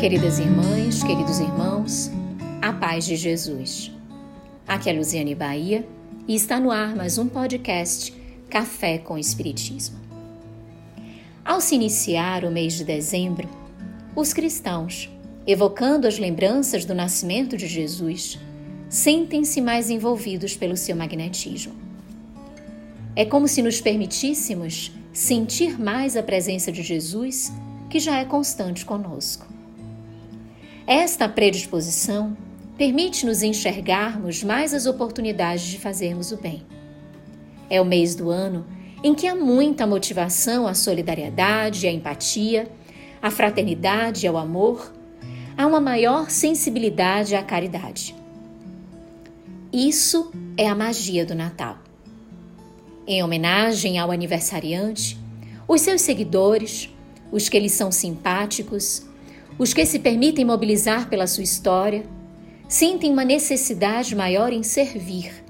Queridas irmãs, queridos irmãos, a paz de Jesus. Aqui é Luziane Bahia e está no ar mais um podcast Café com Espiritismo. Ao se iniciar o mês de dezembro, os cristãos, evocando as lembranças do nascimento de Jesus, sentem-se mais envolvidos pelo seu magnetismo. É como se nos permitíssemos sentir mais a presença de Jesus, que já é constante conosco. Esta predisposição permite-nos enxergarmos mais as oportunidades de fazermos o bem. É o mês do ano em que há muita motivação à solidariedade, à empatia, à fraternidade, ao amor, há uma maior sensibilidade à caridade. Isso é a magia do Natal. Em homenagem ao aniversariante, os seus seguidores, os que lhes são simpáticos, os que se permitem mobilizar pela sua história sentem uma necessidade maior em servir,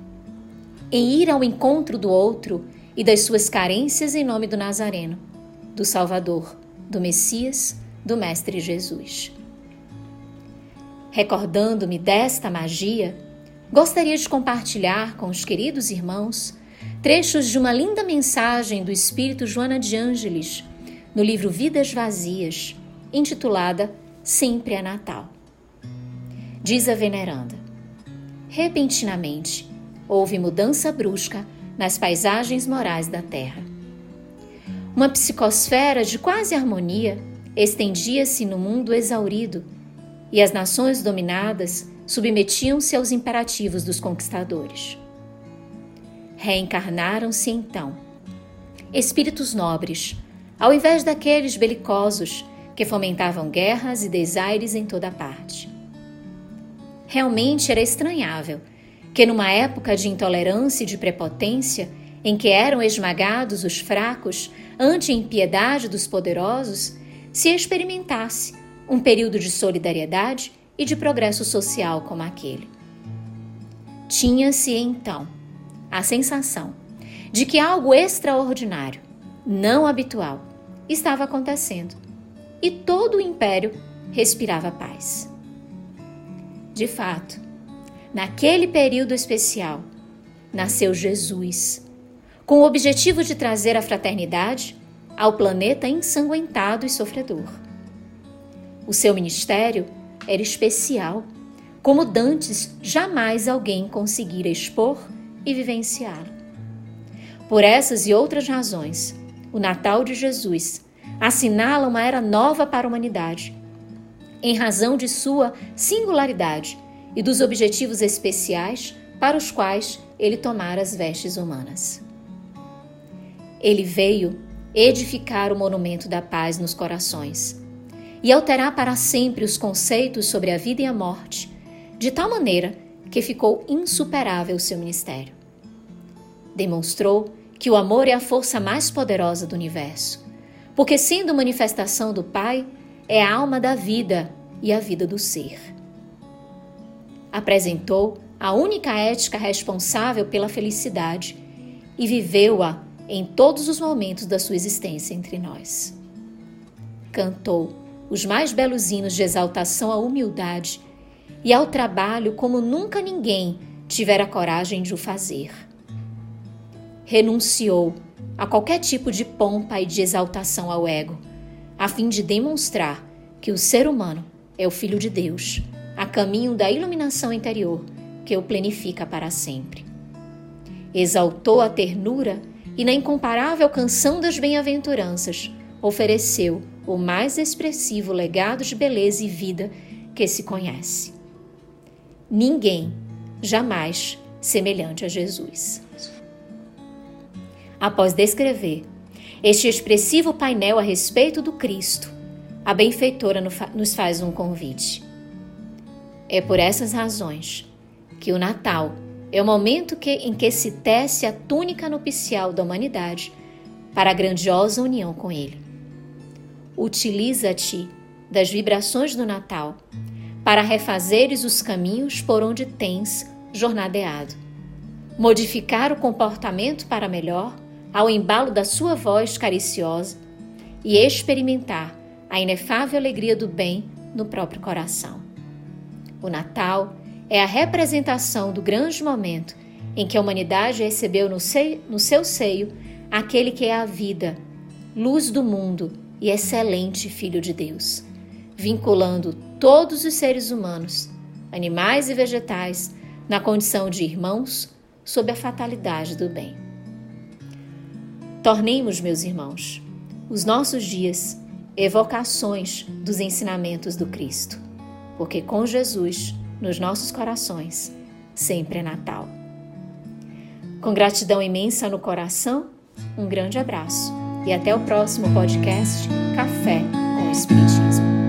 em ir ao encontro do outro e das suas carências em nome do Nazareno, do Salvador, do Messias, do Mestre Jesus. Recordando-me desta magia, gostaria de compartilhar com os queridos irmãos trechos de uma linda mensagem do Espírito Joana de Ângeles no livro Vidas Vazias, intitulada Sempre é Natal. Diz a veneranda: Repentinamente, houve mudança brusca nas paisagens morais da Terra. Uma psicosfera de quase harmonia estendia-se no mundo exaurido e as nações dominadas submetiam-se aos imperativos dos conquistadores. Reencarnaram-se então espíritos nobres, ao invés daqueles belicosos que fomentavam guerras e desaires em toda parte. Realmente era estranhável que, numa época de intolerância e de prepotência, em que eram esmagados os fracos ante a impiedade dos poderosos, se experimentasse um período de solidariedade e de progresso social como aquele. Tinha-se então a sensação de que algo extraordinário, não habitual, estava acontecendo e todo o império respirava paz. De fato, naquele período especial, nasceu Jesus, com o objetivo de trazer a fraternidade ao planeta ensanguentado e sofredor. O seu ministério era especial, como dantes jamais alguém conseguira expor e vivenciá-lo. Por essas e outras razões, o Natal de Jesus assinala uma era nova para a humanidade, em razão de sua singularidade e dos objetivos especiais para os quais ele tomara as vestes humanas. Ele veio edificar o monumento da paz nos corações e alterar para sempre os conceitos sobre a vida e a morte, de tal maneira que ficou insuperável seu ministério. Demonstrou que o amor é a força mais poderosa do universo porque, sendo manifestação do Pai, é a alma da vida e a vida do ser. Apresentou a única ética responsável pela felicidade e viveu-a em todos os momentos da sua existência entre nós. Cantou os mais belos hinos de exaltação à humildade e ao trabalho como nunca ninguém tivera coragem de o fazer. Renunciou a qualquer tipo de pompa e de exaltação ao ego, a fim de demonstrar que o ser humano é o Filho de Deus, a caminho da iluminação interior que o plenifica para sempre. Exaltou a ternura e, na incomparável canção das bem-aventuranças, ofereceu o mais expressivo legado de beleza e vida que se conhece. Ninguém, jamais semelhante a Jesus. Após descrever este expressivo painel a respeito do Cristo, a benfeitora nos faz um convite. É por essas razões que o Natal é o momento que, em que se tece a túnica nupcial da humanidade para a grandiosa união com Ele. Utiliza-te das vibrações do Natal para refazeres os caminhos por onde tens jornadeado, modificar o comportamento para melhor ao embalo da sua voz cariciosa e experimentar a inefável alegria do bem no próprio coração. O Natal é a representação do grande momento em que a humanidade recebeu no, seio, no seu seio aquele que é a vida, luz do mundo e excelente Filho de Deus, vinculando todos os seres humanos, animais e vegetais, na condição de irmãos sob a fatalidade do bem. Tornemos, meus irmãos, os nossos dias evocações dos ensinamentos do Cristo, porque com Jesus nos nossos corações sempre é Natal. Com gratidão imensa no coração, um grande abraço e até o próximo podcast Café com Espiritismo.